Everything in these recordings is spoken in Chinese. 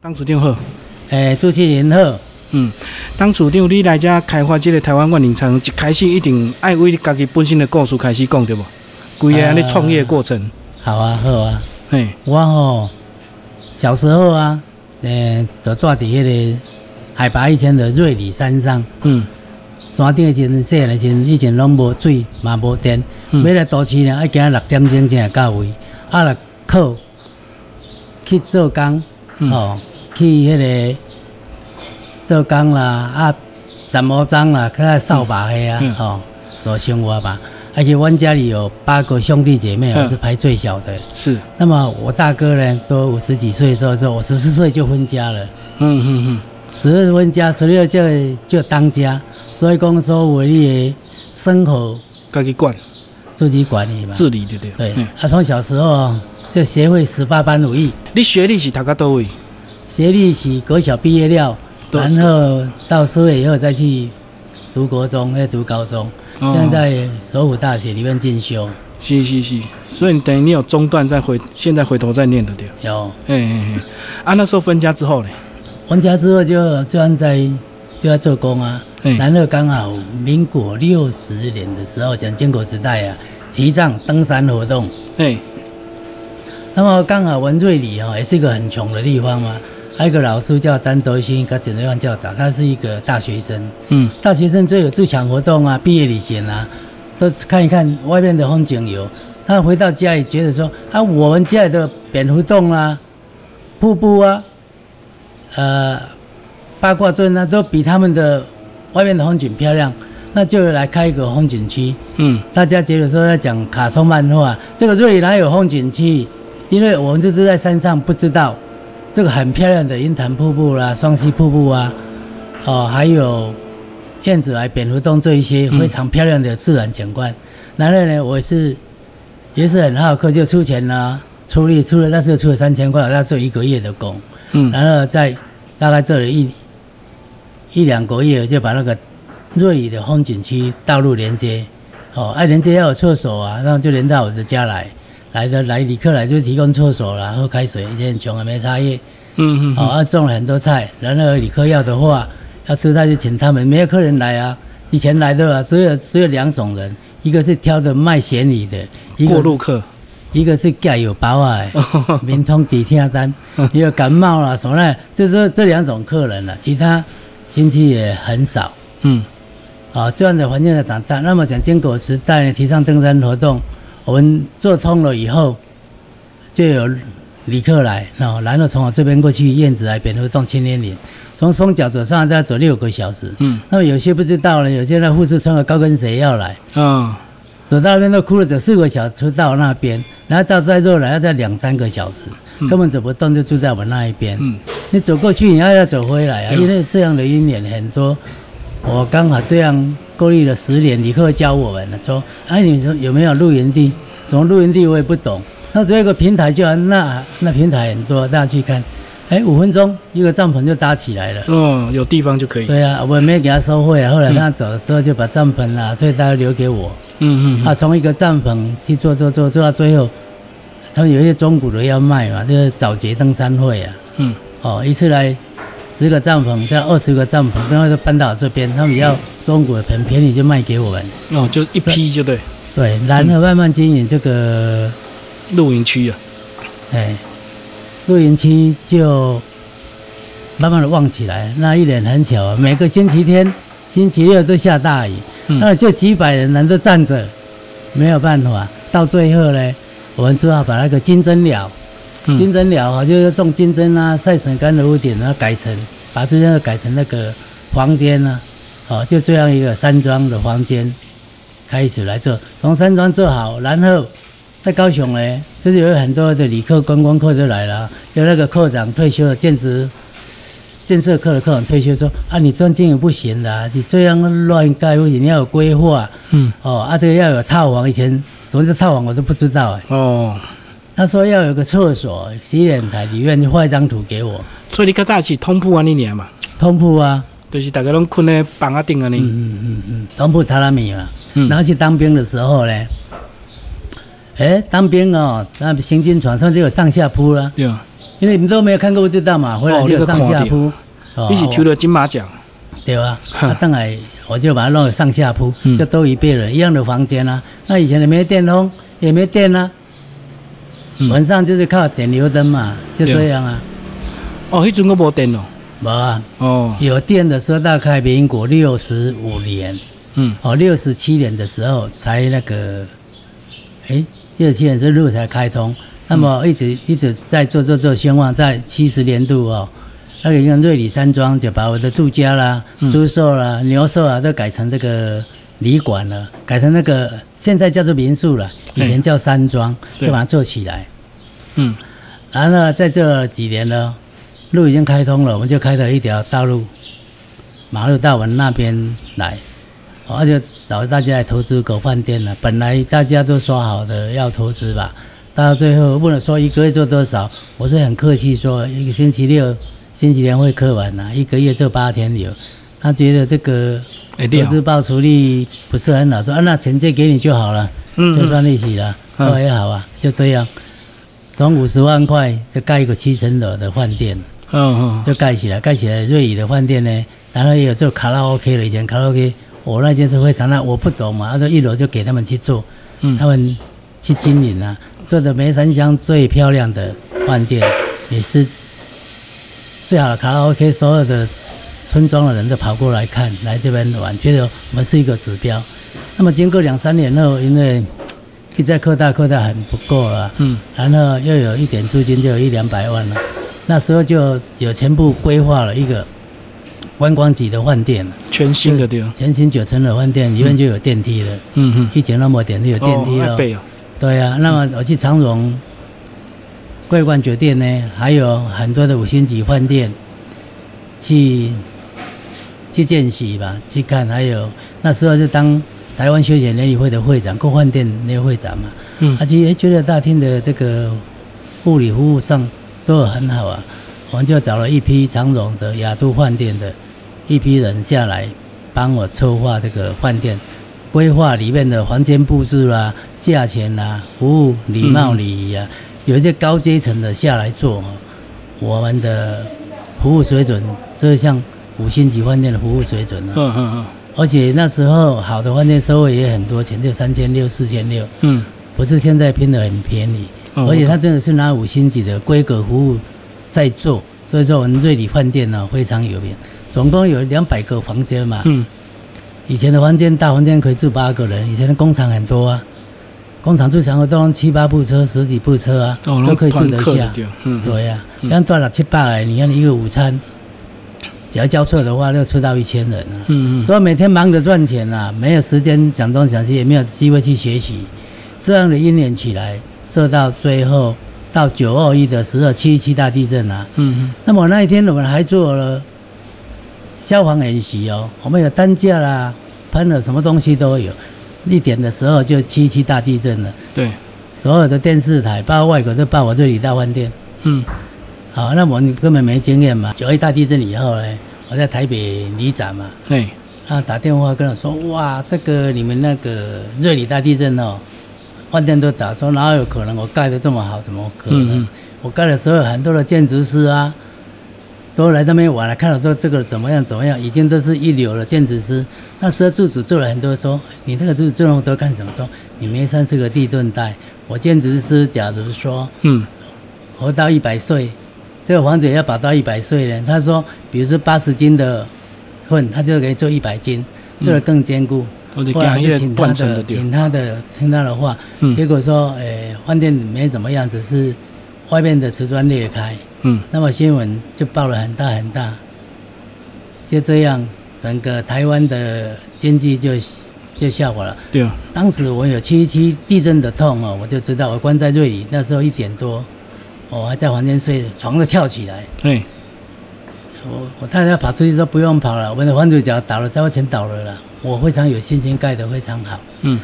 当处长好，诶，主持人好，嗯，当处长，你来遮开发这个台湾万宁仓，一开始一定爱为你家己本身的故事开始讲对无？规个安尼创业过程，好啊，好啊。嘿，我吼小时候啊，诶，就住伫迄个海拔一千的瑞里山上，嗯。山顶的时细汉的时以前拢无水，嘛无电，嗯。要来都市呢，要行六点钟才会到位，啊，来靠去做工，嗯。吼、去迄个做工啦，啊，斩毛章啦，较扫把迄啊嗯，吼、做生活吧。而且我家里有八个兄弟姐妹，嗯我是排最小的。是，那么我大哥呢，都五十几岁的时候，说我十四岁就分家了，嗯嗯嗯，十二分家，十六就就当家，所以讲说我的生活家己管自己管理嘛。自理对不对？对嘿，他从小时候就学会十八般武艺，你学历是读到多位？学历是国小毕业了，然后到社会以后再去读国中，再读高中，哦。现在在首府大学里面进修，是是是，所以你等于你有中断再回，现在回头再念的对。有。哎哎哎，啊，那时候分家之后呢？分家之后就就按在就在做工啊。嘿，然后刚好民国六十年的时候，讲建国时代啊，提倡登山活动。对，那么刚好文瑞里哈、也是一个很穷的地方嘛，还有一个老师叫张德兴，跟简德旺教导，他是一个大学生。嗯大学生最有自强活动啊，毕业旅行啊，都看一看外面的风景游。他回到家里觉得说啊，我们家里的蝙蝠洞啊、瀑布啊、呃八卦阵啊，都比他们的外面的风景漂亮，那就来开一个风景区。嗯大家觉得说在讲卡通漫画，这个瑞里哪有风景区？因为我们就是在山上，不知道这个很漂亮的鹰潭瀑布啦、双溪瀑布啊，哦，还有燕子来蝙蝠洞这一些嗯非常漂亮的自然景观。然后呢，我是也是很好客，就出钱啦、出力出了那时候出了三千块，要做一个月的工，嗯。然后在大概做了一一两个月，就把那个瑞里的风景区道路连接，哦，啊，连接要有厕所啊，然后就连到我的家来，来的来旅客来就提供厕所啦，喝开水，以前很穷啊，没茶叶，嗯嗯哦，啊，种了很多菜，然后旅客要的话，要吃菜就请他们，没有客人来啊，以前来的啊，只有只有两种人，一个是挑着卖咸鱼的，一个过路客。一个是家有包啊的，民通底下单，也有感冒啦什么的，就是这两种客人了，其他亲戚也很少。嗯啊，这样的环境下长大。那么讲建国时代呢，提倡登山活动，我们做通了以后，就有旅客来，哦，然后从我这边过去燕子来扁头洞青年岭，从松脚走上来都要走六个小时。嗯那么有些不知道呢，有些那护士穿个高跟鞋要来，啊走到那边都哭了，走四个小时到那边，然后到再后来要再两三个小时，根本走不动，就住在我那一边。嗯你走过去，你要要走回来啊，因为这样的阴影很多。我刚好这样过滤了十年，李克教我们说，哎，你说有没有露营地？什么露营地我也不懂。那只有一个平台就好，那那平台很多，大家去看。哎，五分钟一个帐篷就搭起来了。嗯，有地方就可以。对啊，我也没有给他收费啊。后来他走的时候就把帐篷啊，所以大家留给我。嗯嗯啊，从一个帐篷去做做做做到最后，他们有一些中古的要卖嘛，就是早节登山会啊。嗯哦，一次来十个帐篷，再二十个帐篷，然后就搬到这边，他们要中国的很便宜就卖给我们。哦，就一批就对，对，然后慢慢经营这个，露营区啊。哎，露营区就慢慢的旺起来。那一年很巧，每个星期天、星期六都下大雨，嗯那就几百人人都站着，没有办法。到最后呢，我们只好把那个金针寮。金嗯针鸟啊，就是种金针啊、晒笋干的屋顶啊，改成把这些改成那个房间啊，哦，就这样一个山庄的房间开始来做，从山庄做好，然后在高雄呢，就是有很多的旅客、观光客就来了，有那个科长退休的建职建设科的科长退休说啊，你钻进也不行的、啊，你这样乱盖不行，你要有规划。嗯哦，啊，这个要有套房，以前什么叫套房我都不知道。哎。哦，他说要有个厕所、洗脸台，里面就画一张图给我，所以你较早是通铺安尼尔嘛，通铺啊，就是大家拢困咧房啊顶安尼。嗯嗯嗯嗯，通铺查拉米嘛。嗯。然后去当兵的时候呢，哎，当兵哦，那行军床上就有上下铺啦，对。啊，因为你们都没有看过不知道嘛，回来就有上下铺，哦、一起抽了金马奖，对吧？啊，当然我就把它弄个上下铺，嗯。就都一辈人一样的房间啊。那以前也没电风，也没电啊，嗯。晚上就是靠点油灯嘛，就这样啊。哦，迄阵我无电咯。无啊，哦，有电的时候大概民国六十五年，嗯，哦，六十七年的时候才那个，哎，六十七年这路才开通。那么一直一直在做做做，兴旺在七十年度哦，那个像瑞里山庄就把我的住家啦、嗯。猪舍啦、牛舍啊都改成这个旅馆了，改成那个现在叫做民宿了，以前叫山庄，就把它做起来。嗯，然后呢，在这几年呢，路已经开通了，我们就开了一条道路，马路到我们那边来，哦而且找大家来投资狗饭店了。本来大家都说好的要投资吧，到最后问了说一个月做多少，我是很客气说一个星期六、星期天会客完呐、一个月做八天有。他觉得这个投资报酬率不是很好，说啊那钱借给你就好了。嗯就算利息了，嗯。说也好啊，就这样，从五十万块就盖一个七层楼的饭店，嗯嗯，就盖起来，盖起来瑞宇的饭店呢，然后也有做卡拉 OK 了，以前卡拉 OK，我那间是非常，那我不懂嘛，他说一楼就给他们去做，嗯。他们去经营啊，做的梅山乡最漂亮的饭店，也是最好的卡拉 OK，所有的村庄的人都跑过来看，来这边玩，觉得我们是一个指标。那么经过两三年后，因为一再扩大扩大很不够了，嗯，然后又有一点租金，就有一两百万了。那时候就有全部规划了一个观光级的饭店，全新的地方，全新九层的饭店，里面就有电梯了。嗯嗯，以前那么点就有电梯了，哦背哦，对呀、那么我去长荣桂冠酒店呢，还有很多的五星级饭店，去去见习吧，去看。还有那时候就当台湾休闲联谊会的会长，购饭店那个会长嘛。嗯而且觉得大厅的这个护理服务上都很好啊，我们就找了一批长荣的雅都饭店的一批人下来，帮我策划这个饭店规划里面的房间布置啦、价钱啦、服务礼貌礼仪啊，有一些高阶层的下来做哦，我们的服务水准，这像五星级饭店的服务水准啊。嗯嗯而且那时候好的饭店收费也很多钱，就三千六、四千六。嗯。不是现在拼的很便宜，哦而且他真的是拿五星级的规格服务在做，所以说我们瑞里饭店呢非常有名，总共有两百个房间嘛，嗯。以前的房间大房间可以住八个人，以前的工厂很多啊，工厂最长的都用七八部车、十几部车啊，哦，都可以住得下，对，嗯，对呀、像赚了七八人，你看一个午餐，只要交错的话，就吃到一千人啊。嗯嗯所以每天忙着赚钱啊，没有时间想东想西，也没有机会去学习。这样的一年起来，设到最后到九二一的时候，七一七大地震啊。嗯那么那一天我们还做了消防演习哦，我们有担架啦，喷了什么东西都有。一点的时候就七一七大地震了，对，所有的电视台，包括外国都报我这里大饭店。嗯好，那我根本没经验嘛。九一大地震以后呢，我在台北里展嘛，哎，他打电话跟我说：“哇，这个你们那个瑞里大地震哦，饭店都打说哪有可能？我盖的这么好，怎么可能？我盖的时候很多的建筑师啊，都来那边玩了，看了说这个怎么样怎么样，已经都是一流的建筑师。那时候住址做了很多说，你这个住址做那么多干什么？说你没上这个地震带，我建筑师假如说嗯活到一百岁，这个房子也要保到一百岁呢。他说，比如说八十斤的混，他就可以做一百斤，做的更坚固。我就听他的，听他的，听他的话。嗯结果说，诶、饭店没怎么样，只是外面的瓷砖裂开，嗯那么新闻就报了很大很大。就这样，整个台湾的经济就就下滑了。对啊，当时我有七一七地震的痛哦，我就知道我关在瑞里，那时候一点多，我还在房间睡，床都跳起来。对，我我太太跑出去说不用跑了，我的房子只要倒了，在我前倒了啦。我非常有信心盖得非常好。嗯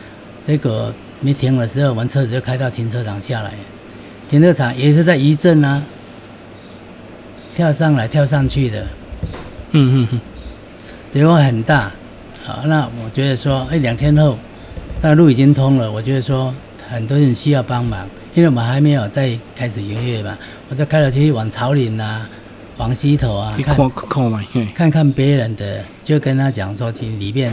结果没停的时候，我们车子就开到停车场下来，停车场也是在一震啊，跳上来跳上去的，嗯嗯嗯，结果很大。好，那我觉得说，哎，两天后，那路已经通了，我觉得说很多人需要帮忙，因为我们还没有在开始营业嘛，我就开了去往草岭啊，往西头啊，看看看嘛，看看别人的，就跟他讲说，其实里面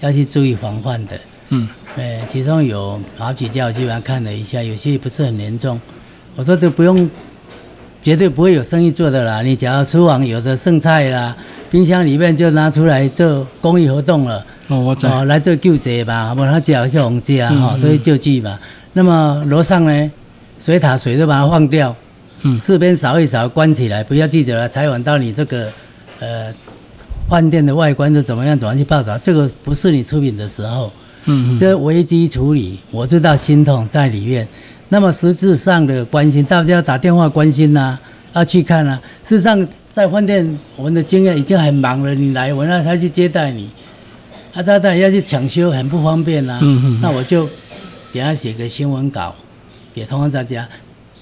要去注意防范的。嗯呃，其中有好几家我基本上看了一下，有些不是很严重。我说这不用，绝对不会有生意做的啦。你只要厨房有的剩菜啦，冰箱里面就拿出来做公益活动了。哦，我知，哦，来做救济吧，好不好？他只要去红家哈，以救济吧。那么楼上呢，水塔水都把它放掉，嗯四边扫一扫，关起来，不要记者来采访到你这个呃饭店的外观是怎么样，怎么样去报道，这个不是你出品的时候。嗯嗯，这危机处理，我知道心痛在里面。那么实质上的关心，大家要打电话关心呐、要去看啊。事实上，在饭店，我们的经验已经很忙了，你来，我让他去接待你，啊，他当然要去抢修，很不方便呐、嗯嗯那我就给他写个新闻稿，给通知大家。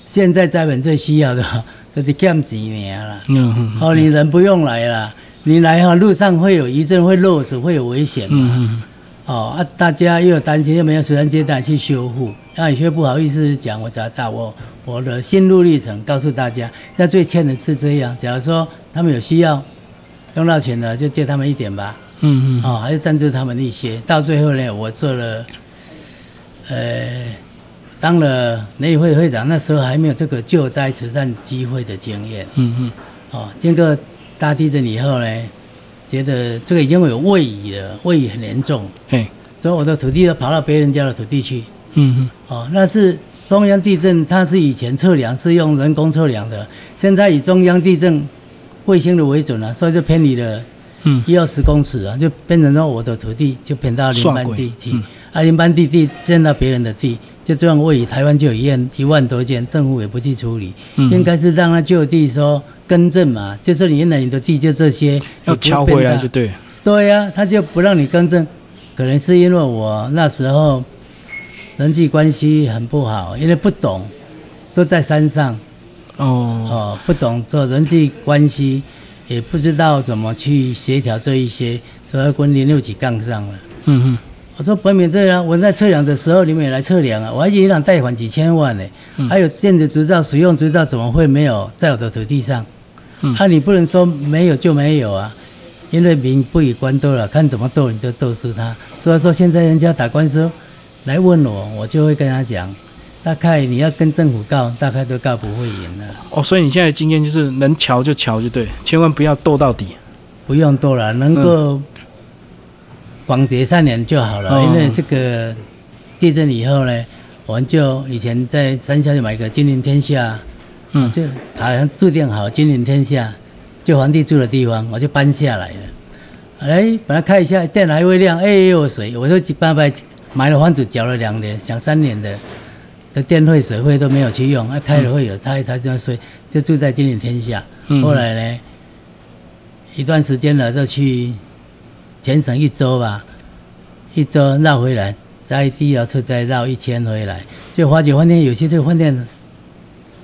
现在在本最需要的 就是减钱尔啦。嗯嗯哦，你人不用来了，你来哈、路上会有余震，会漏水，会有危险嘛。嗯嗯哦啊，大家又有担心，又没有随身接待去修复，那有些不好意思讲，我找到我我的心路历程告诉大家，现在最欠的是这样。假如说他们有需要用到钱的，就借他们一点吧，嗯嗯哦，还是赞助他们一些。到最后呢，我做了，呃，当了联谊会会长，那时候还没有这个救灾慈善机会的经验。嗯嗯。哦，经过大地震以后呢，觉得这个已经有位移了，位移很严重。嘿，所以我的土地都跑到别人家的土地去。嗯嗯。哦，那是中央地震，它是以前测量是用人工测量的，现在以中央地震卫星的为准了、所以就偏离了嗯。一二十公尺啊，就变成说我的土地就偏到林班地去。嗯，啊，林班地地见到别人的地，就这样位于台湾就有一万一万多件，政府也不去处理，嗯。应该是让他就地说更正嘛，就是你原来你的地就这些，要敲回来就对。对呀、他就不让你更正，可能是因为我那时候人际关系很不好，因为不懂，都在山上。哦，哦，不懂做人际关系，也不知道怎么去协调这一些，所以跟零六几杠上了。嗯嗯我说本免这样，我在测量的时候你们也来测量啊，我还银行贷款几千万呢，嗯还有建筑执照、使用执照，怎么会没有在我的土地上？嗯啊，你不能说没有就没有啊，因为民不与官斗了，看怎么斗你就斗输他。所以说现在人家打官司来问我，我就会跟他讲，大概你要跟政府告，大概都告不会赢的，哦，所以你现在的经验就是能瞧就瞧就对，千万不要斗到底。不用斗了，能够广结善缘就好了。哦因为这个地震以后呢，我们就以前在山下就买个金陵天下，嗯就好像注定好金陵天下，就皇帝住的地方，我就搬下来了。哎，本来看一下电还会亮，哎又有水，我就搬来买了房子，缴了两年、两三年的的电费、水费都没有去用，啊，开了会有擦一擦就睡，就住在金陵天下。嗯后来呢，一段时间了，就去全省一周吧，一周绕回来，在第二次再绕一圈回来，就发觉饭店有些这个饭店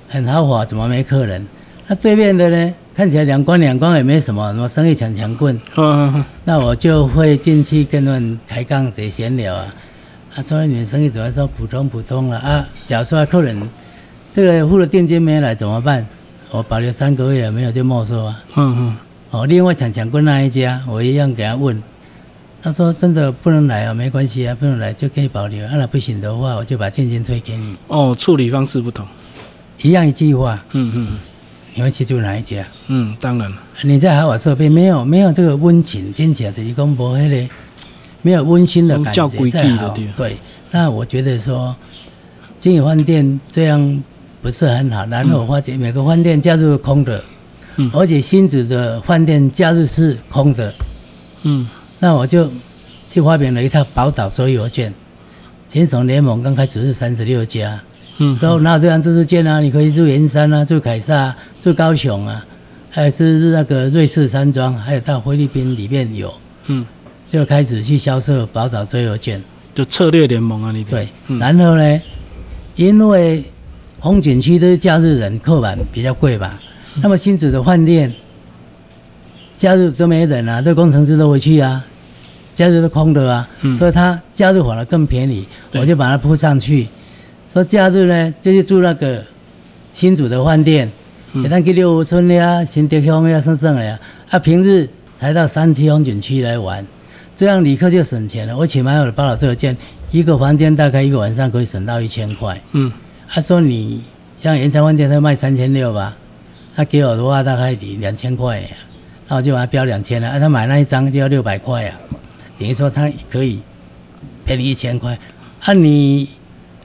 很豪华，怎么没客人？那对面的呢，看起来两光两光也没什么，什么生意强强棍，嗯 嗯那我就会进去跟他们抬杠得闲聊啊。他说你们生意怎么说普通普通了啊？假如说客人这个付了定金没来怎么办？我保留三个月没有就没收啊。嗯嗯哦，另外抢抢棍那一家，我一样给他问，他说真的不能来啊，没关系啊，不能来就可以保留。啊那不行的话，我就把定金退给你。哦，处理方式不同。一样一句话，嗯嗯你会记住哪一家？嗯，当然了。你在豪华设备没有没有这个温情，听起来就是讲无迄个没有温馨的感觉，叫规矩的对对。那我觉得说，经营饭店这样不是很好。然后我发觉每个饭店假日是空的，嗯而且新址的饭店假日是空的，嗯那我就去发明了一套宝岛周游券。全省联盟刚开始是三十六家，嗯都哪有这样自助券啊？你可以住圆山啊，住凯撒、住高雄啊，还有是那个瑞士山庄，还有到菲律宾里面有，嗯，就开始去销售宝岛周游券。就策略联盟啊，你对，嗯然后呢，因为风景区都是假日人客满比较贵吧，嗯那么新竹的饭店假日都没人啊，这工程师都会去啊，假日是空的啊，嗯所以它假日反而更便宜，我就把它铺上去，说假日呢就去住那个新竹的饭店，嗯给他去六福村的呀、新德乡的呀、省省的呀，啊平日才到三七风景区来玩，这样旅客就省钱了。我请买我的包老这个件，一个房间大概一个晚上可以省到一千块。嗯，他说你像延长饭店，他卖三千六吧，他给我的话大概得两千块呀，那我就把它标两千了。啊，他买那一张就要六百块呀，等于说他可以赔你一千块。啊，你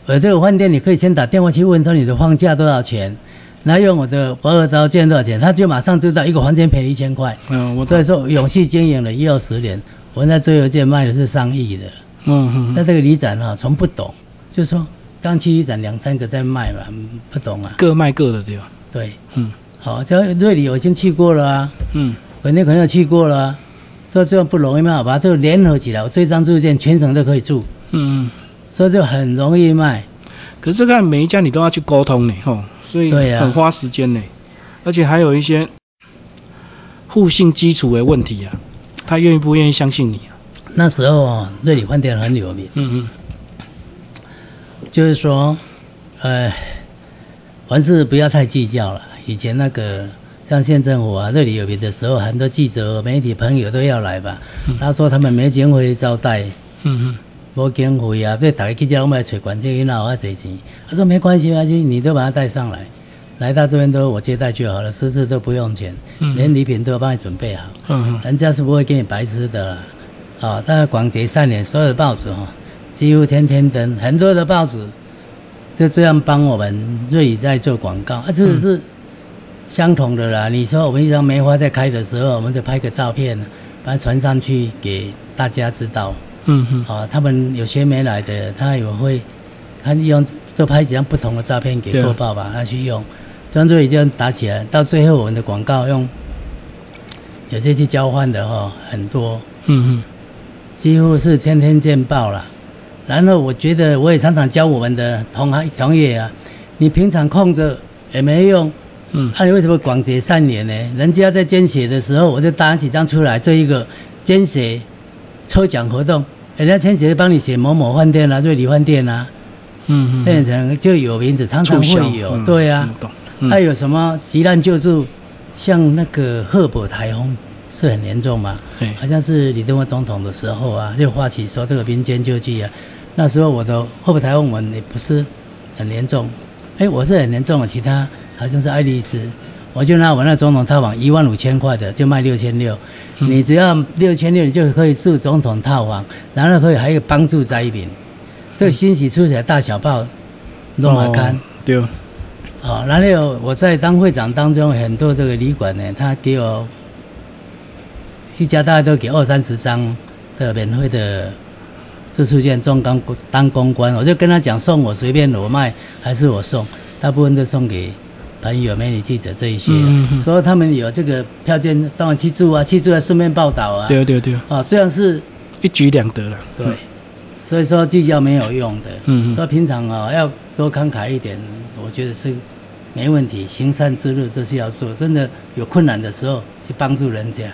我这个饭店你可以先打电话去问说你的房价多少钱，然后用我的保尔招件多少钱，他就马上知道一个房间便宜一千块。嗯，我所以，说永续经营了一二十年，我在最后件卖的是上亿的。嗯嗯那这个旅展哈、从不懂，就说刚去旅展两三个在卖嘛，嗯不懂啊。各卖各的对吧？对，嗯好，像瑞里我已经去过了啊，嗯肯定可能有去过了、啊，所以这样不容易嘛，把这个联合起来，我这张住件全省都可以住，嗯嗯。所以就很容易卖。可是看每一家你都要去沟通呢，吼，所以很花时间呢，而且还有一些互信基础的问题啊，他愿意不愿意相信你啊？那时候哦，瑞里饭店很有名，嗯就是说，呃，凡事不要太计较了。以前那个像县政府啊，这里有名的时候，很多记者、媒体朋友都要来吧。他说他们没经费招待。嗯嗯没经费啊，被大家记者拢来找管这个哪有啊侪钱？他说没关系，没关系，你都把他带上来，来到这边都我接待就好了，吃吃都不用钱，嗯连礼品都帮你准备好，嗯人家是不会给你白吃的啦。啊，但是广结善缘，所有的报纸哈、几乎天天登，很多的报纸就这样帮我们瑞宇在做广告，啊，这是相同的啦。你说我们一张梅花在开的时候，我们就拍个照片，把它传上去给大家知道。嗯哼啊，他们有些没来的，他也会他用就拍几张不同的照片给播报吧，他去用，这样就这样打起来，到最后我们的广告用有些去交换的哈、很多，嗯哼几乎是天天见报了。然后我觉得我也常常教我们的同行同业啊，你平常空着也没用，嗯那、你为什么广结善缘呢？人家在捐血的时候，我就搭几张出来做一个捐血抽奖活动，人家捐血帮你写某某饭店啊、瑞里饭店啊，嗯变成就有名字，常常会有，嗯对啊。还有什么急难救助，像那个赫伯台风是很严重嘛？对，好像是李登辉总统的时候啊，就发起说这个民间救济啊。那时候我的后北台风文也不是很严重，哎，我是很严重的，其他好像是爱丽丝，我就拿我那总统套房一万五千块的，就卖六千六。你只要六千六，你就可以住总统套房，然后可以还有帮助灾民。这个欣喜出起来大小报都马看。哦对，哦，然后我在当会长当中，很多这个旅馆呢，他给我一家大概都给二三十张的免费的住宿券，中当当公关，我就跟他讲送我随便我卖还是我送，大部分都送给朋友、媒体记者这一些，所以他们有这个票券，当然去住啊，去住啊顺便报道啊，对对对，啊，虽然是一举两得了。对，所以说计较没有用的。嗯嗯说平常啊、要多慷慨一点，我觉得是没问题。行善之路都是要做，真的有困难的时候去帮助人家，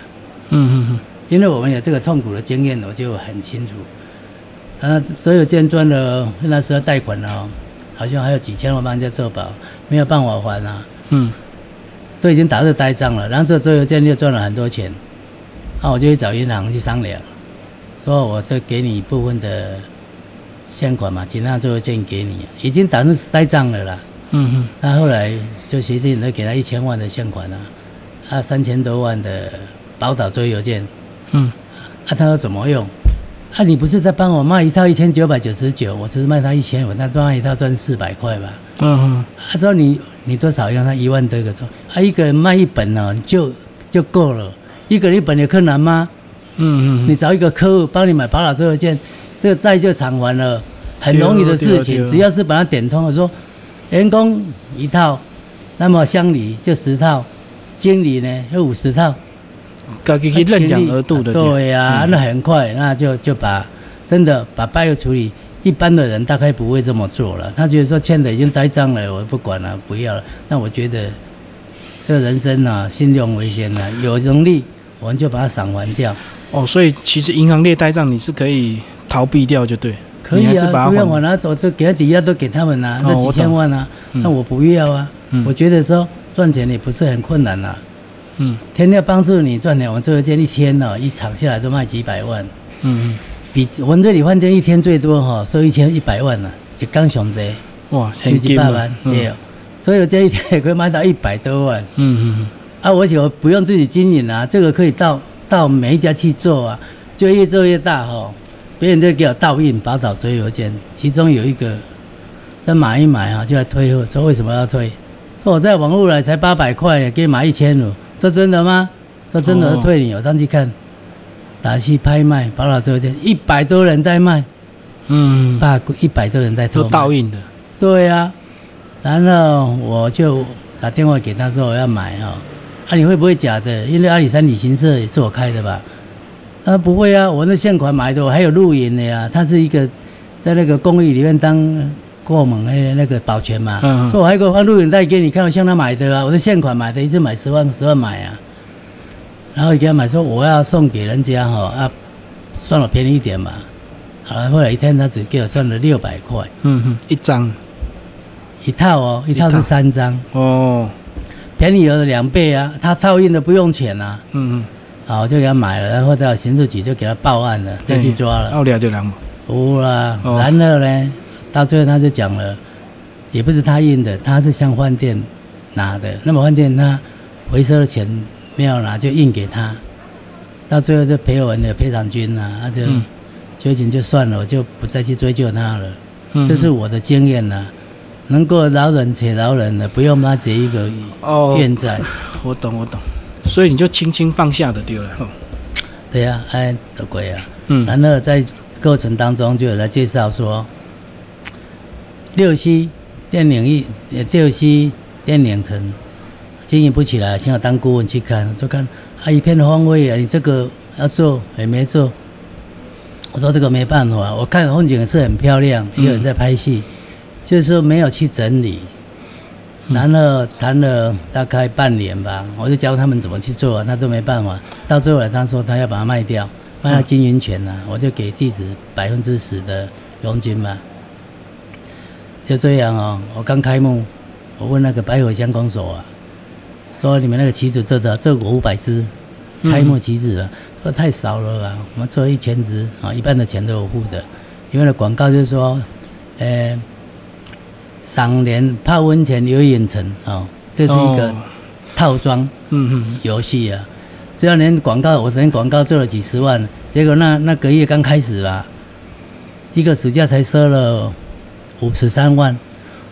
嗯嗯嗯因为我们有这个痛苦的经验，我就很清楚。啊，所有建砖的那时候贷款了、哦，好像还有几千万帮人家做保，没有办法还啊，嗯都已经打入呆账了。然后这所有件又赚了很多钱，那、我就去找银行去商量，说我这给你一部分的现款嘛，其他最后件给你，已经打成呆账了啦。嗯哼那后来就协定了给他一千万的现款啊，啊三千多万的宝岛周邮件，嗯啊他说怎么用？啊你不是在帮我卖一套一千九百九十九，我只是卖他一千五，他赚一套赚四百块吧？嗯他说你你多少用？他一万多个说，啊一个人卖一本呢、就就够了，一个人一本有困难吗？嗯嗯你找一个客户帮你买宝岛最后件，这个债就偿还了，很容易的事情，啊只要是把它点通了，说员工一套，那么乡里就十套，经理呢有五十套，自己去认养额度的。对呀、嗯那很快，那就就把真的把败又处理。一般的人大概不会这么做了，他觉得说欠的已经栽赃了，我不管了，不要了。那我觉得这个人生啊，信用为先啊，有能力我们就把它偿还掉。哦，所以其实银行列呆账你是可以逃避掉，就对。可以啊，不用我还拿走，就给他抵押都给他们啊，那几千万啊，嗯那我不要啊。嗯我觉得说赚钱也不是很困难啊，嗯天天帮助你赚钱。我做一件一天呢、一场下来都卖几百万，嗯嗯比我们这里饭店一天最多哈、收一千一百万呢、就刚上这嗯，哇，十几百万，对哦，所以我这一天也可以卖到一百多万嗯嗯啊！而且我不用自己经营啊，这个可以到到每一家去做啊，就越做越大哈、别人就给我倒印宝岛追邮件，其中有一个在买一买啊，就要退货，说为什么要退？说我在网络来才八百块，给你买一千五，说真的吗？说真的哦退你，我上去看，打去拍卖宝岛追邮件，一百多人在卖，嗯，大一百多人在偷都倒印的，对呀、然后我就打电话给他说我要买哈、啊你会不会假的？因为阿里山旅行社也是我开的吧？他说不会啊，我那现款买的，我还有录影的呀。他是一个在那个公寓里面当过门的那个保全嘛，嗯。嗯说我还给我放录影带给你看，我向他买的啊，我是现款买的，一次买十万十万买啊。然后给他买说我要送给人家哈啊，算了便宜一点嘛。好了，后来一天他只给我算了六百块。嗯哼，一张。一套哦，一套是三张，哦，便宜了两倍啊！他套印的不用钱啊，嗯嗯，好我就给他买了，然后在刑事局就给他报案了，就去抓了。奥利亚就两嘛，不啦，哦。然后呢，到最后他就讲了，也不是他印的，他是向饭店拿的，那么饭店他回收的钱没有啦，就印给他，到最后就赔我们的赔偿金啊，他就嗯。求情就算了，我就不再去追究他了。嗯。这是我的经验呐、能够饶人且饶人的，不用他结一个哦，怨债。我懂我懂，所以你就轻轻放下的丢了，哦对呀、哎，得鬼啊！嗯。然后在过程当中就有来介绍说，六溪电影艺，呃六溪电影城经营不起来，请我当顾问去看，就看啊一片荒废啊，你这个要做也没做。我说这个没办法，我看风景是很漂亮，也有人在拍戏，就是说没有去整理。谈了谈了大概半年吧，我就教他们怎么去做，他都没办法。到最后来，他说他要把它卖掉，卖到经营权了、我就给地址百分之十的佣金嘛。就这样哦，我刚开幕，我问那个百货乡公所啊，说你们那个棋子做多少？做五百只，开幕棋子啊，说太少了啊，我们做一千只啊，一半的钱都我付的，因为那广告就是说，呃，赏莲泡温泉游泳城啊，这是一个哦套装嗯嗯游戏啊。这两年广告，我昨天广告做了几十万，结果那那个月刚开始吧，一个暑假才收了五十三万，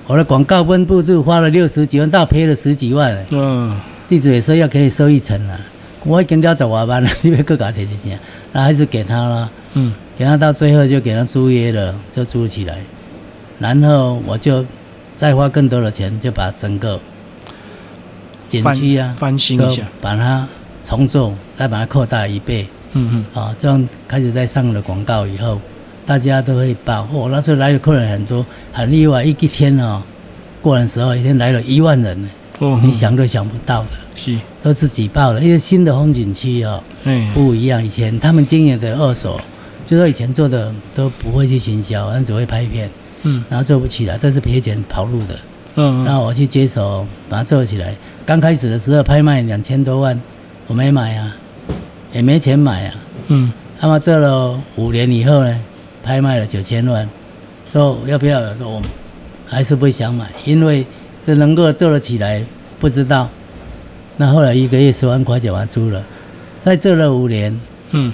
我的广告分部就花了六十几万，倒赔了十几万。嗯。地主也说要给你收一成啊，我已经了十外万了，你别各搞提提钱，那还是给他了，嗯。给他到最后就给他租约了，就租起来，然后我就再花更多的钱，就把整个景区啊翻新一下，把它重做，再把它扩大一倍。嗯嗯。啊，这样开始在上了广告以后，大家都会报。哦，那时候来的客人很多，很意外，一一天哦，过年时候一天来了一万人呢，你想都想不到的，是，都是挤爆了。因为新的风景区哦哎，不一样，以前他们经营的二手，就说以前做的都不会去行销，但只会拍片，嗯然后做不起来，这是赔钱跑路的。嗯然后我去接手，把它做起来。刚开始的时候拍卖两千多万，我没买啊，也没钱买啊。嗯那么做了五年以后呢，拍卖了九千万，说要不要？说我还是不想买，因为这能够做得起来不知道。那后来一个月十万块钱完出了，再做了五年，嗯，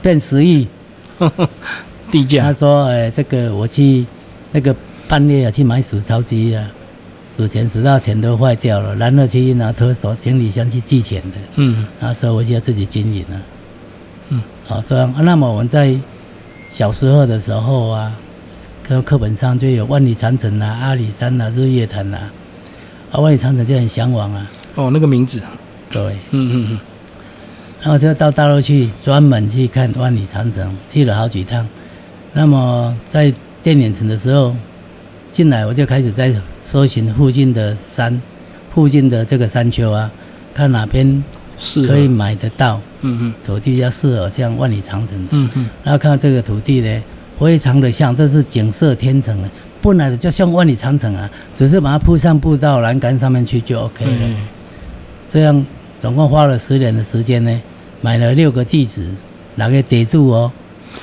变十亿。地价，他说：“哎，这个我去那个半夜啊去买数钞机啊，数钱数到钱都坏掉了，然后去拿脱手行李箱去寄钱的。嗯他说我就要自己经营了。嗯，好，这样。那么我们在小时候的时候啊，课课本上就有万里长城啊、阿里山啊、日月潭啊，啊，万里长城就很向往啊。哦，那个名字，对，嗯嗯嗯然后就到大陆去专门去看万里长城，去了好几趟。那么在电影城的时候，进来我就开始在搜寻附近的山，附近的这个山丘啊，看哪边是可以，买得到。嗯嗯。土地，要适合像万里长城。嗯嗯。然后看到这个土地呢，非常的像，这是景色天成的，本来的就像万里长城啊，只是把它铺上步道栏杆上面去就 OK 了。嗯这样总共花了十年的时间呢，买了六个地址，哪个地住哦，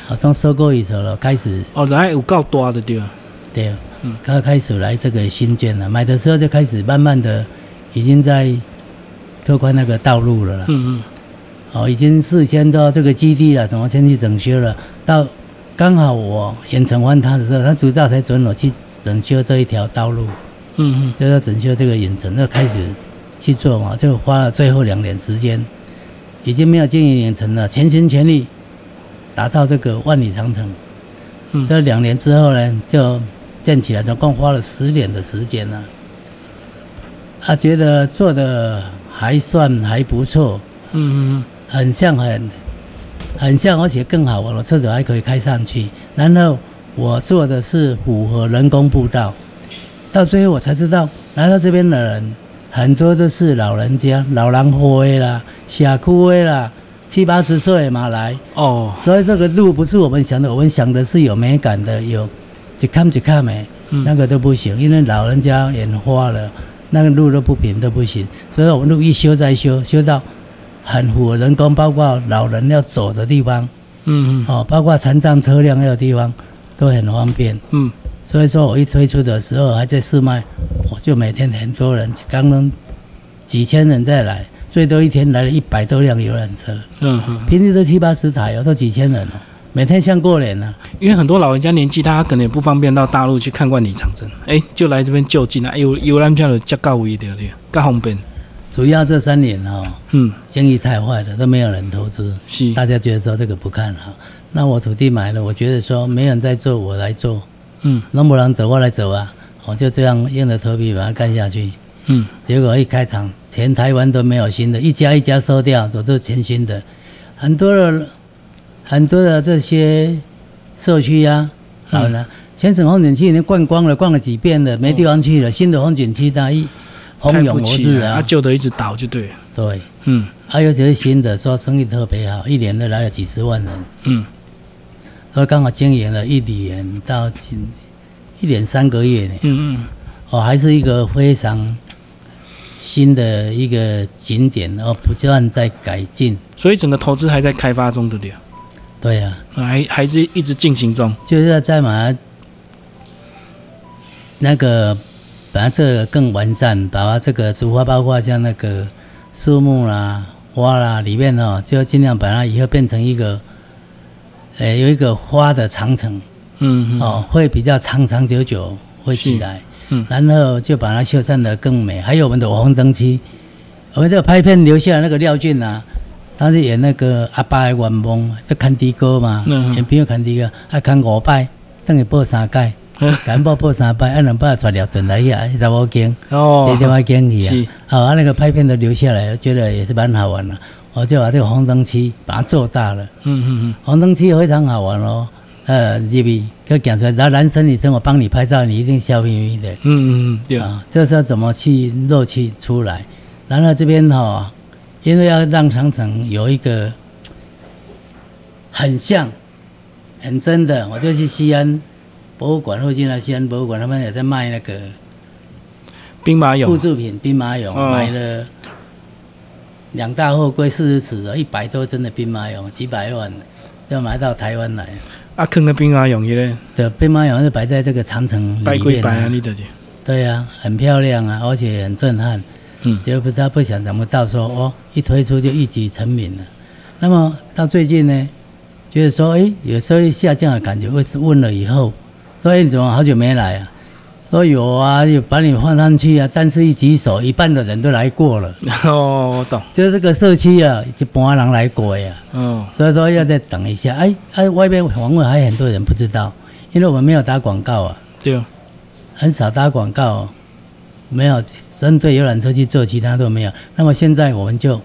好像收购一手了开始哦，来有够大的对。了，对，嗯。刚开始来这个新建了，买的时候就开始慢慢的已经在拓宽那个道路了啦。嗯哦，已经事先到这个基地了，怎么先去整修了？到刚好我远程还他的时候，他主照才准我去整修这一条道路，嗯嗯就要整修这个远程，那开始去做嘛，就花了最后两年时间，已经没有经营远程了，全心全力打造这个万里长城。嗯这两年之后呢，就建起来，总共花了十年的时间呢。他觉得做的还算还不错，嗯嗯很像很很像，而且更好玩了，车子还可以开上去。然后我做的是符合人工步道，到最后我才知道，来到这边的人很多都是老人家，老狼灰啦、小枯灰啦，七八十岁嘛来，哦，所以这个路不是我们想的，我们想的是有美感的，有一看一看没，嗯。那个都不行，因为老人家眼花了，那个路都不平都不行，所以我们路一修再修，修到很符合人工，包括老人要走的地方，嗯嗯。哦，包括残障车辆要的地方都很方便。嗯。所以说我一推出的时候还在试卖，我就每天很多人，刚刚几千人再来，最多一天来了一百多辆游览车，嗯嗯，平日都七八十台哦，都几千人哦，每天像过年呢、因为很多老人家年纪大，他可能也不方便到大陆去看万里长征，哎，就来这边就近啊，有有咱票的较到位的对，较方便。主要这三年哦，嗯，生意太坏了，都没有人投资，是，大家觉得说这个不看好。那我土地买了，我觉得说没人在做，我来做，嗯能不能走我来走啊？我就这样硬着头皮把它干下去。嗯结果一开场，全台湾都没有新的，一家一家收掉，都是全新的。很多的很多的这些社区呀、嗯好了，全省风景区已经逛光了，逛了几遍了，没地方去了。新的风景区它一开蜂拥而至啊啊，，旧的一直倒就对了。对。嗯还有就是新的，说生意特别好，一年都来了几十万人，嗯所以刚好经营了一年到今一年三个月呢，嗯嗯，哦，还是一个非常新的一个景点，然后，不断在改进。所以整个投资还在开发中的了，对呀、还还是一直进行中。就是要再把它那个把它这个更完善，把它这个竹花，包括像那个树木啦、花啦里面哦，就尽量把它以后变成一个，呃，有一个花的长城嗯嗯哦，会比较长长久久会起来，嗯然后就把它修缮的更美。还有我们的红灯区，我们这个拍片留下来那个廖俊啊。他是演那个阿爸的愿望，就看迪哥嘛，嗯。演朋友看的歌，啊看五摆，等于报三届，敢报报三摆，啊两摆带了转来去啊，十五间，哦。这，地方间去是。啊，好啊那个拍片都留下来，我觉得也是蛮好玩的。我就把这个红灯区把它做大了，嗯嗯嗯。红灯区非常好玩哦，呃，入去可讲出来，然后男生女生我帮你拍照，你一定笑眯眯的。嗯嗯嗯，对，啊，这是要怎么去乐趣出来？然后这边哈、因为要让长城有一个很像、很真的，我就去西安博物馆附近的西安博物馆，他们也在卖那个兵马俑，复制品兵马俑，哦买了两大货柜四十尺的，一百多吨的兵马俑，几百万，就买到台湾来。啊，坑个兵马俑迄个的兵马俑是摆在这个长城摆里面、几摆啊，你的，对呀、很漂亮啊，而且很震撼。嗯就不知道不想怎么到时候哦，一推出就一举成名了。那么到最近呢，就是说，哎，有时候下降的感觉，会是问了以后，说，哎，你怎么好久没来啊？说有啊，有把你放上去啊，但是一举手，一半的人都来过了，哦，我懂，就是这个社区啊，一半人来过呀，嗯，所以说要再等一下。哎哎，外边访问还有很多人不知道，因为我们没有打广告啊。对，很少打广告，没有针对游览车去做，其他都没有。那么现在我们就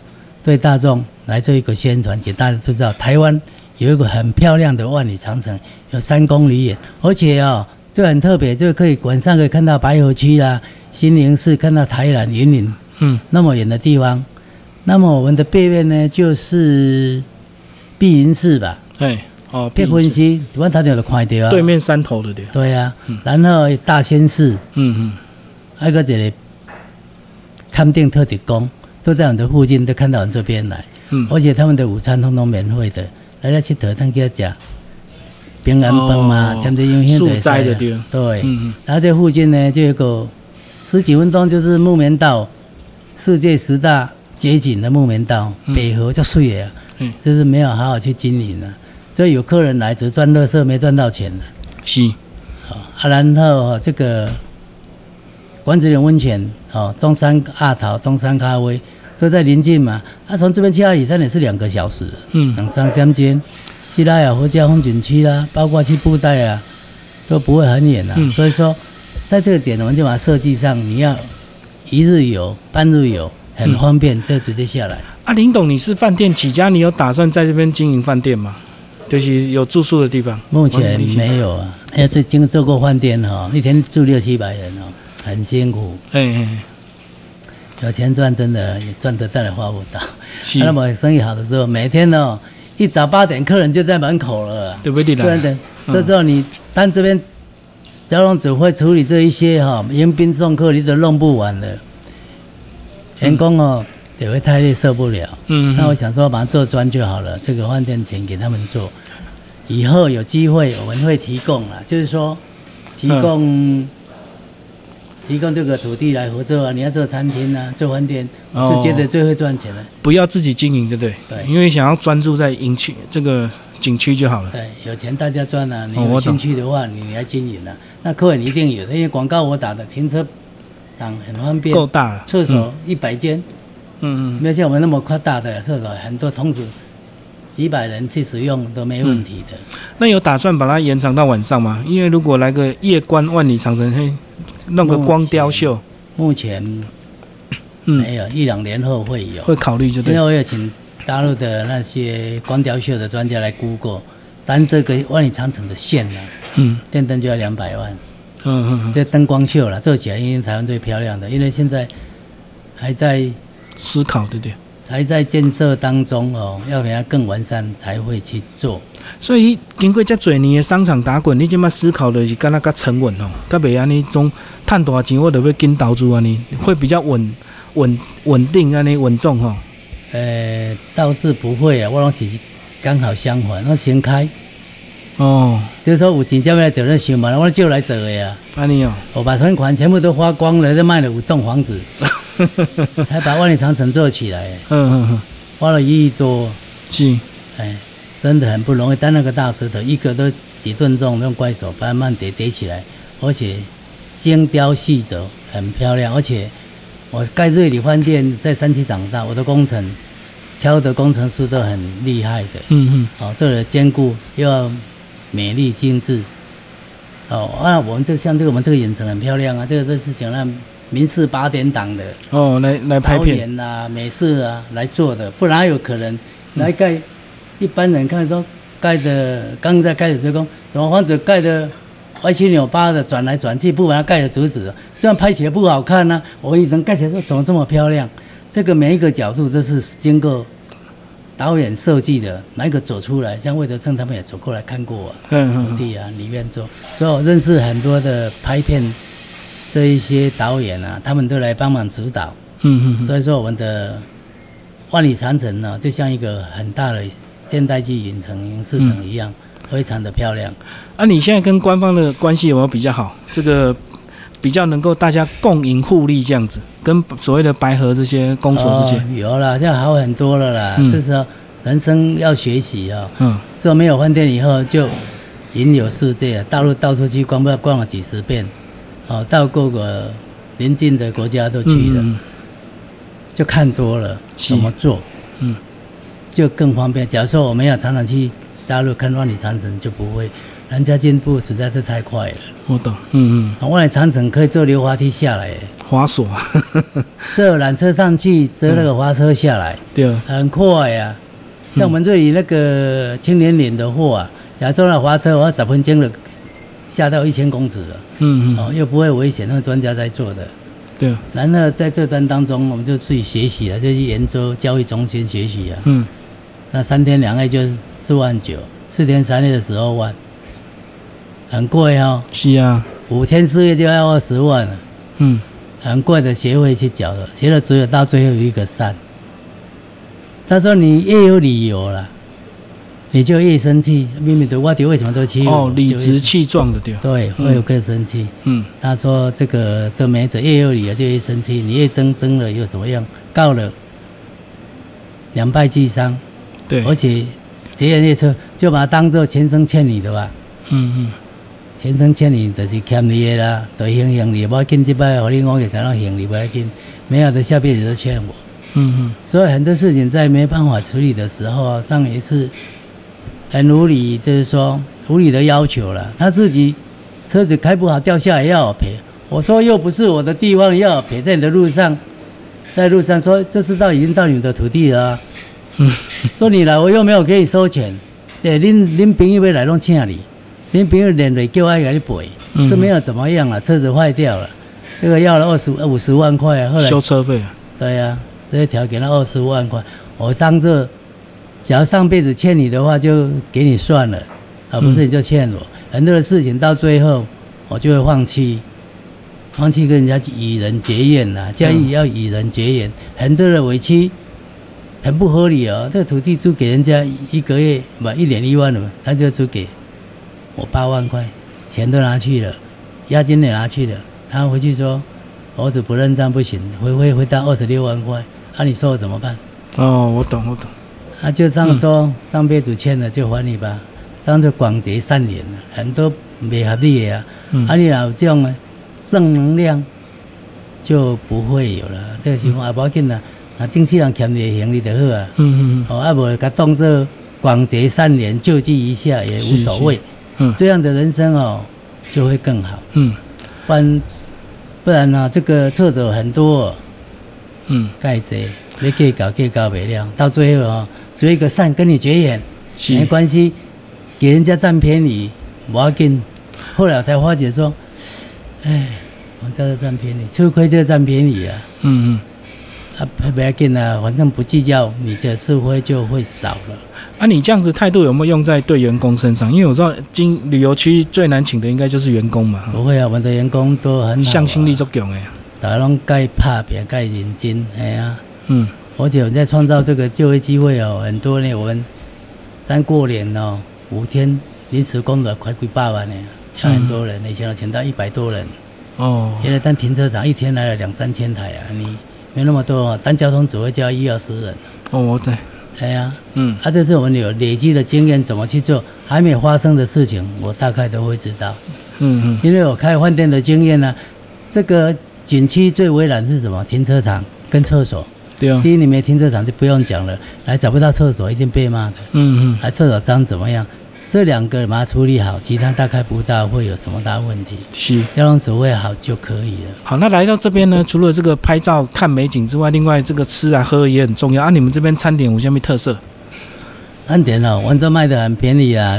对大众来做一个宣传，给大家知道台湾有一个很漂亮的万里长城，有三公里远，而且哦，这很特别，就可以晚上可以看到白河区啦、新宁市，看到台南、云林嗯那么远的地方。那么我们的背面呢，就是碧云寺吧。哎，哦，碧云寺，我头前就看到啊。对面山头的对。对啊，然后大仙寺，嗯嗯，还有个一个康定特级工，都在我们的附近，都看到我们这边来。嗯，而且他们的午餐通通免费的，大家去特趟给他讲平安饭嘛，他们用现素斋的对。对，嗯嗯。然后这附近呢，就有个十几分钟就是木棉道，世界十大街景的木棉道，北河叫水啊，嗯，就是没有好好去经营了，所以有客人来只赚乐色，没赚到钱的。是。好，啊，然后这个关子岭温泉，哦，中山阿桃、中山咖啡。都在临近嘛，啊，从这边去阿里山也是两个小时，嗯，两三点钟，去拉雅国家风景区啦，包括去布袋啊，都不会很远啊。所以说，在这个点，我们就把设计上，你要一日游、半日游，很方便，就直接下来。啊，林董，你是饭店起家，你有打算在这边经营饭店吗？就是有住宿的地方？目前没有啊，因为最近做过饭店哈，一天住六七百人哦，很辛苦。哎哎。有钱赚，真的也赚得，再来花不到。那么生意好的时候，每天呢，一早八点客人就在门口了。对不对？对对。这时候你单这边交通只会处理这一些哈，迎宾送客你都弄不完的。员工哦也会太累，受不了。嗯。那我想说，把它做专就好了。这个饭店钱给他们做，以后有机会我们会提供了，就是说提供。提供这个土地来合作啊！你要做餐厅啊，做饭店，是觉得最会赚钱的。不要自己经营，对不对？对。因为想要专注在营区这个景区就好了。对，有钱大家赚啊！你有兴趣的话，你来经营啊。那客人一定有，因为广告我打的，停车场很方便，够大了。厕所一百间，嗯嗯，没有像我们那么夸大的厕所，很多同时几百人去使用都没问题的。那有打算把它延长到晚上吗？因为如果来个夜观万里长城，嘿。弄个光雕秀，目前没有，一两年后会有，会考虑就对。因为我也请大陆的那些光雕秀的专家来估过，单这个万里长城的线呢，嗯，电灯就要两百万，嗯嗯嗯，这灯光秀了，做起来应该台湾最漂亮的，因为现在还在思考，对不对？还在建设当中哦，要比它更完善才会去做。所以经过这侪年的商场打滚，你即马思考的是干那较沉稳哦，甲袂安尼种赚大钱，我就要跟投资安尼，会比较稳稳稳定安尼稳重吼。呃，倒是不会啊，我拢是刚好相反，我先开。哦，就是说有钱才来做那想嘛，我就来做的呀。安尼哦，我把存款全部都花光了，就卖了五栋房子。才把万里长城做起来，嗯嗯嗯，花了一亿多，是，哎，真的很不容易。但那个大石头一个都几吨重，用怪手慢慢叠叠起来，而且精雕细琢，很漂亮。而且我盖瑞里饭店在山区长大，我的工程敲的工程师都很厉害的，嗯嗯，好，做的坚固又要美丽精致，哦啊，我们这像这个我们这个影城很漂亮啊，这个都是讲那。民事八点档的哦，来来拍片呐，美式啊来做的，不然有可能来盖。一般人看说盖的刚在盖的时候，怎么房子盖的歪七扭八的，转来转去，不把它盖的直直的，这样拍起来不好看呢。我一层盖起来说怎么这么漂亮？这个每一个角度都是经过导演设计的，哪一个走出来？像魏德胜他们也走过来看过啊，土地啊里面做，所以我认识很多的拍片。这一些导演啊，他们都来帮忙指导。嗯嗯。所以说，我们的万里长城呢，就像一个很大的现代剧影城、影视城一样，非常的漂亮。啊，你现在跟官方的关系有没有比较好？这个比较能够大家共赢互利这样子，跟所谓的白河这些公所这些有了，现在好很多了啦。这时候人生要学习啊。嗯。做没有饭店以后，就云游世界，大陆到处去逛，不知道逛了几十遍。哦，到各个邻近的国家都去了，就看多了怎么做，嗯，就更方便。假如说我们要常常去大陆看万里长城，就不会，人家进步实在是太快了。我懂，嗯嗯。从万里长城可以坐溜滑梯下来，滑索，坐缆车上去，坐那个滑车下来，对，很快呀。像我们这里那个青年岭的货啊，假如说那滑车，我要十分钟了。下到一千公尺了，嗯嗯，哦，又不会危险，那个专家在做的，对。然后在这单当中，我们就自己学习了，就去研究教育中心学习啊，嗯，那三天两夜就四万九，四天三夜的十二万，很贵哦，是啊，五天四夜就要二十万了，嗯，很贵的学费去缴的，学了只有到最后一个三。他说你越有理由了，你就越生气，明明的我的为什么都欺负哦，理直气壮的对，对，嗯会有更生气。嗯。他说这个都没辙，越有理由就越生气，你越争争了又怎么样？告了，两败俱伤，对，而且捷运列车就把它当做前生欠你的吧，嗯嗯。前生欠你就是欠你的啦，就还还你，不要紧，这摆和你讲个啥样还你不要紧，没有的下辈子都欠我。嗯嗯。所以很多事情在没办法处理的时候啊，上一次很无理，就是说无理的要求了，他自己车子开不好掉下来要我赔，我说又不是我的地方要我赔，在你的路上，在路上说这是到已经到你的土地了、说你来我又没有给你收钱，对，恁恁朋友要来弄请你，恁朋友连累叫我给你赔，嗯是没有怎么样啊，车子坏掉了，这个要了二十五十万块啊，后来修车费啊，对呀、这一条给了二十万块，我当这，假如上辈子欠你的话，就给你算了，而不是你就欠我。很多的事情到最后，我就会放弃，放弃跟人家与人结怨呐、交易要与人结缘，很多的委屈，很不合理哦。这个土地租给人家一个月嘛一年一万了，他就租给我八万块，钱都拿去了，押金也拿去了。他回去说，儿子不认账不行，回回回到二十六万块，啊，你说我怎么办？哦，我懂我懂，啊，就这样说，上辈子欠的就还你吧，当做广结善缘了，很多没合理的啊，嗯。啊，你若有这种的正能量，就不会有了。这个情况也不要紧啦，啊，定期人欠你的行李就好啊，嗯嗯哦，啊，无甲当做广结善缘，救济一下也无所谓，嗯。这样的人生哦就会更好，嗯。不然不然呢、这个挫折很多、哦。嗯，盖济，你计较计较不了，到最后哦，做一个善跟你绝缘，没，关系，给人家占便宜，不要紧。后来我才发觉说，哎，什么叫做占便宜？吃亏就占便宜啊，嗯嗯，啊，不要紧啊，反正不计较，你的是非就会少了。啊，你这样子态度有没有用在对员工身上？因为我知道经旅游区最难请的应该就是员工嘛，不会啊，我们的员工都很好、啊，向心力足强的，大家拢该拍拼，该认真，哎呀、嗯而且我们在创造这个就业机会哦，很多呢，我们单过年哦，五天临时工的快归八万呢，要很多人，以前我请到一百多人，哦，现在单停车场一天来了两三千台啊，你没那么多哦，单交通只会叫一二十人，哦，对对，哎呀，嗯。啊，这是我们有累积的经验，怎么去做，还没有发生的事情，我大概都会知道，嗯嗯，因为我开饭店的经验呢，这个景区最为难是什么？停车场跟厕所。对啊，第一，你没停车场就不用讲了，来找不到厕所一定被骂的，嗯嗯，来厕所脏怎么样？这两个把它处理好，其他大概不大会有什么大问题，是。交通指挥好就可以了。好，那来到这边呢，除了这个拍照看美景之外，另外这个吃啊喝也很重要啊。你们这边餐点有什么特色？餐点哦，温州卖的很便宜啊，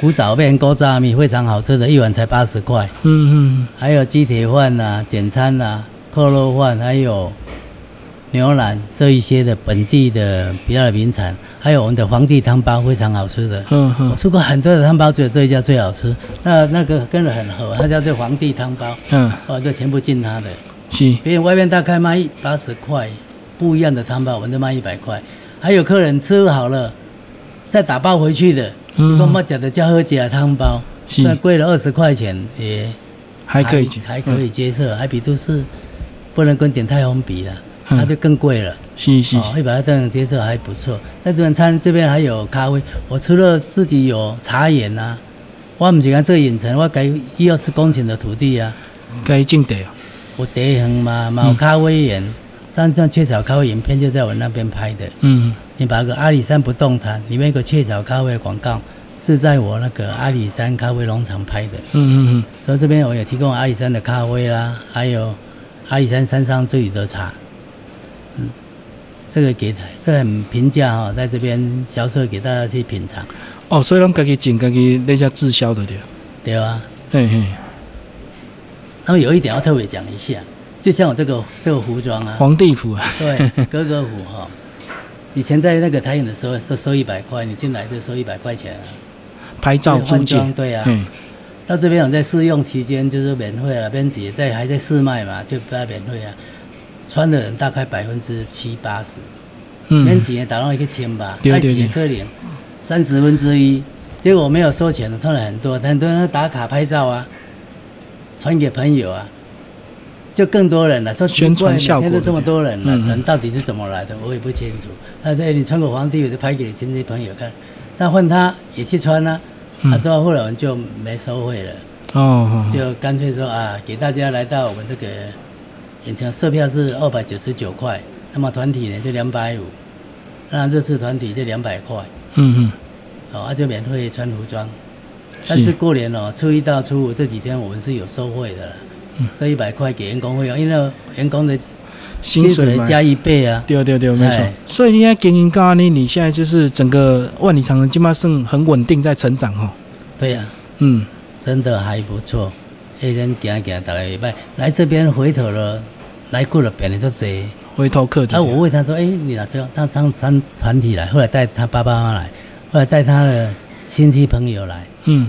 古早面、锅炸米非常好吃的，一碗才八十块。嗯嗯还有鸡腿饭呐、简餐呐、扣肉饭，还有牛腩这一些的本地的比较的名产，还有我们的皇帝汤包非常好吃的。嗯嗯我吃过很多的汤包，只有这一家最好吃。那那个跟人很合，它叫做皇帝汤包，嗯，哦，就全部进它的。是，别人外面大概卖八十块，不一样的汤包，我们都卖一百块。还有客人吃好了，再打包回去的，嗯我们讲的叫喝起来汤包，是那贵了二十块钱也还可以，还可以接受，还比都是不能跟点太红比了，嗯它就更贵了。是是是，哦，一百二这样接受还不错。那这边餐这边还有咖啡，我除了自己有茶园啊，我唔是讲这个影城，我改一二十公顷的土地啊，该进得啊。我地方嘛，嘛有咖啡园，山上雀巢咖啡影片就在我那边拍的。嗯你把个阿里山不动产里面有个雀巢咖啡的广告，是在我那个阿里山咖啡农场拍的。嗯嗯嗯所以这边我也提供阿里山的咖啡啦，还有阿里山山上自己的茶，嗯，这个给这个很平价哈、在这边销售给大家去品尝，嗯，哦，所以咱家己种，家己那家滞销的对。对啊？嘿嘿，那么有一点要特别讲一下，就像我这个这个服装啊，皇帝服啊，对，格格服哈，以前在那个台影的时候是收一百块，你进来就收一百块钱啊。拍照租借换装，对啊。嘿，到这边我在试用期间就是免费了，编辑在还在试卖嘛，就不要免费啊。穿的人大概百分之七八十，前几年打到一个千吧，对几对可怜，三十分之一。结果我没有收钱的，穿了很多，很多人打卡拍照啊，传给朋友啊，就更多人了。说宣传效果每天都这么多人了，人到底是怎么来的，我也不清楚。他说：“哎，你穿个皇帝，我就拍给亲戚朋友看。”但换他也去穿啊，嗯他说后来我们就没收费了。哦哦，就干脆说啊，给大家来到我们这个演唱售票是二百九十九块，那么团体呢就两百五，那这次团体就两百块，嗯嗯，哦，啊就免费穿服装。但是过年哦，初一到初五这几天我们是有收费的啦，嗯收一百块给员工费用，因为员工的薪水加一倍啊。对对对，没错哎。所以你在经营咖呢，你现在就是整个万里长城基本上很稳定在成长哦。对呀、嗯，真的还不错。迄人行行大概礼拜来这边回头了，来过了变得都多。回头客的。啊，我问他说：“哎、你哪时候他上上团体来？后来带他爸爸妈妈来，后来带他的亲戚朋友来，嗯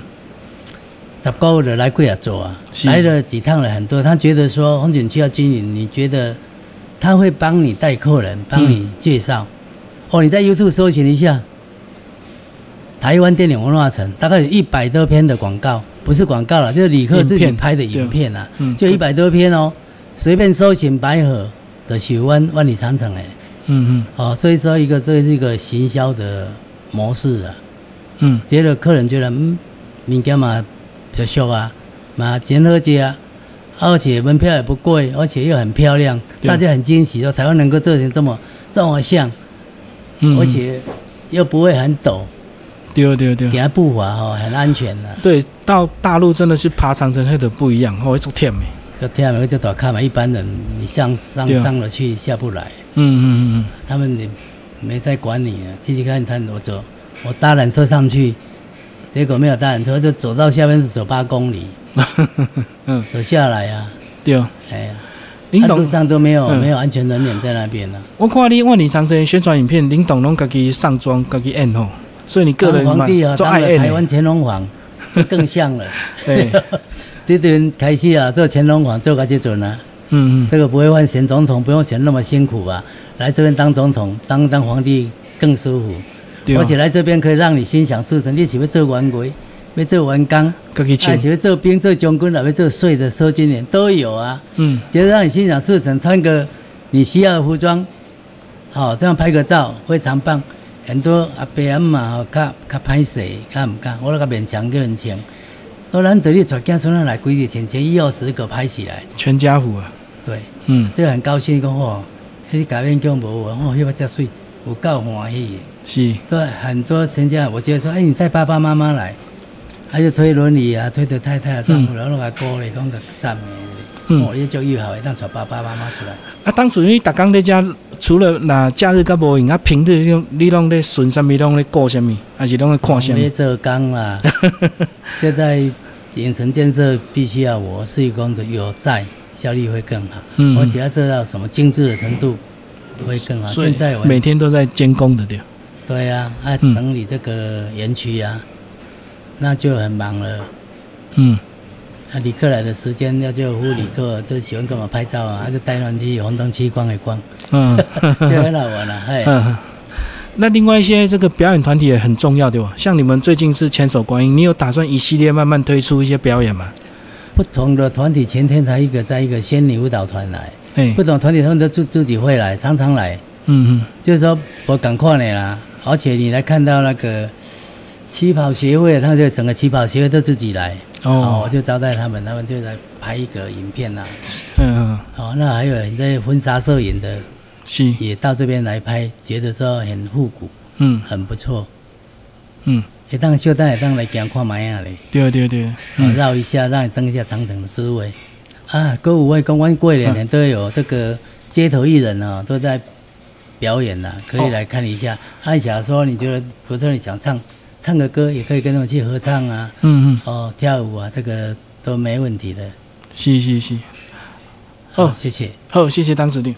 十个的来贵啊做啊，来了几趟了很多。他觉得说红景区要经营，你觉得他会帮你带客人，帮你介绍。哦，你在 YouTube 搜寻一下，台湾电影文化城，大概有一百多篇的广告，不是广告了，就是李克自己拍的影片啊，嗯就一百多篇哦，随便搜寻白河的许湾万里长城哎。”嗯嗯。哦，所以说一个这是一个行销的模式啊，嗯。觉得客人觉得嗯，物件嘛比较俗啊，嘛钱好接啊，而且门票也不贵，而且又很漂亮，大家很惊喜说台湾能够做成这么这么像，嗯，而且又不会很陡，对对对。给它步伐哦很安全的、对，到大陆真的是爬长城那的不一样，哦，会做甜美。就天每个就大看嘛，一般人你上上上了去下不来，嗯嗯嗯他们也没在管你啊，继续看他我走，我搭缆车上去，结果没有搭缆车，就走到下面是走八公里，嗯。嗯，走下来啊，对。哎呀，林董啊，上都没有、嗯。没有安全人员在那边呢、我看你万里长城宣传影片，林董拢家己上妆，家己演吼，所以你个人皇帝啊，做爱当了台湾。乾隆皇，就 更像了。对，这阵开始啊，做乾隆皇做个这准啊，嗯嗯，这个不会换选总统，不用选那么辛苦吧？来这边当总统，当当皇帝更舒服。对哦而且来这边可以让你心想事成，你喜欢做官规，要做文纲，家己啊，穿，喜欢做兵、做将军，还要做税的、收金员都有啊。嗯就是让你心想事成，穿个你需要的服装，好、这样拍个照非常棒。很多阿伯阿妈吼，较较歹势，较毋敢，我那个勉强叫人穿。所以咱这里带囝孙仔来，规日前前一二十个拍起来，全家福啊，对，嗯。这个很高兴讲哦，迄改变叫无哦，哦，迄个遮水，有够欢喜的。是，对，很多全家我觉得说，哎，你带爸爸妈妈来，还有推轮椅啊，推着太太啊、丈夫，然后来鼓励讲个赞美，嗯哦，也就友好的，让找爸爸妈妈出来。啊，当初你逐工在遮，除了那假日甲无闲，啊平日你拢你拢咧顺啥物，拢咧顾啥物，还是拢咧看啥物？你做工啦，现在影城建设必须要我施工的有在，效率会更好，嗯而且要做到什么精致的程度会更好。现在我每天都在监工的对。对呀、啊，嗯整理这个园区啊，那就很忙了。嗯，啊，旅客来的时间要就服务旅客，就喜欢跟我拍照啊，他就带他们去红灯区逛一逛，嗯。就很好玩了、嘿，嗯。那另外一些这个表演团体也很重要，对吧？像你们最近是千手观音，你有打算一系列慢慢推出一些表演吗？不同的团体，前天才一个在一个仙女舞蹈团来，哎不，同的团体他们都自自己会来，常常来，嗯嗯。就是说我赶快你啦，而且你来看到那个起跑协会，他们就整个起跑协会都自己来，嗯，哦，我哦，就招待他们，他们就来拍一个影片呐、嗯，嗯。哦，那还有很多婚纱摄影的是，也到这边来拍，觉得说很复古，嗯。很不错。嗯，会当小等会当来行看卖啊咧，对对对，哦嗯。绕一下，让你增一下长城的滋味。啊，歌舞会公关桂嗯联都有这个街头艺人啊，都在表演呐、可哦。以来看一下。啊，假如说你觉得，比如说你想唱唱个歌，也可以跟他们去合唱啊，嗯嗯，哦，跳舞啊，这个都没问题的。是是是，好，哦谢谢。好，谢谢当指令。